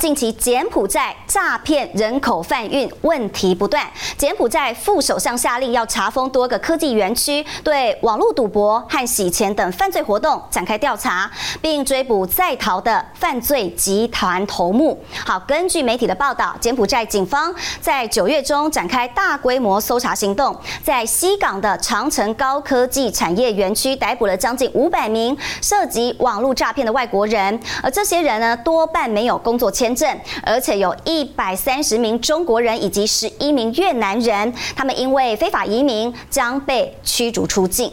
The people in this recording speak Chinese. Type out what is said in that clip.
近期柬埔寨诈骗人口贩运问题不断，柬埔寨副首相下令要查封多个科技园区，对网络赌博和洗钱等犯罪活动展开调查，并追捕在逃的犯罪集团头目。好，根据媒体的报道，柬埔寨警方在九月中展开大规模搜查行动，在西港的长城高科技产业园区逮捕了将近五百名涉及网络诈骗的外国人，而这些人呢，多半没有工作签签。证，而且有一百三十名中国人以及十一名越南人，他们因为非法移民将被驱逐出境。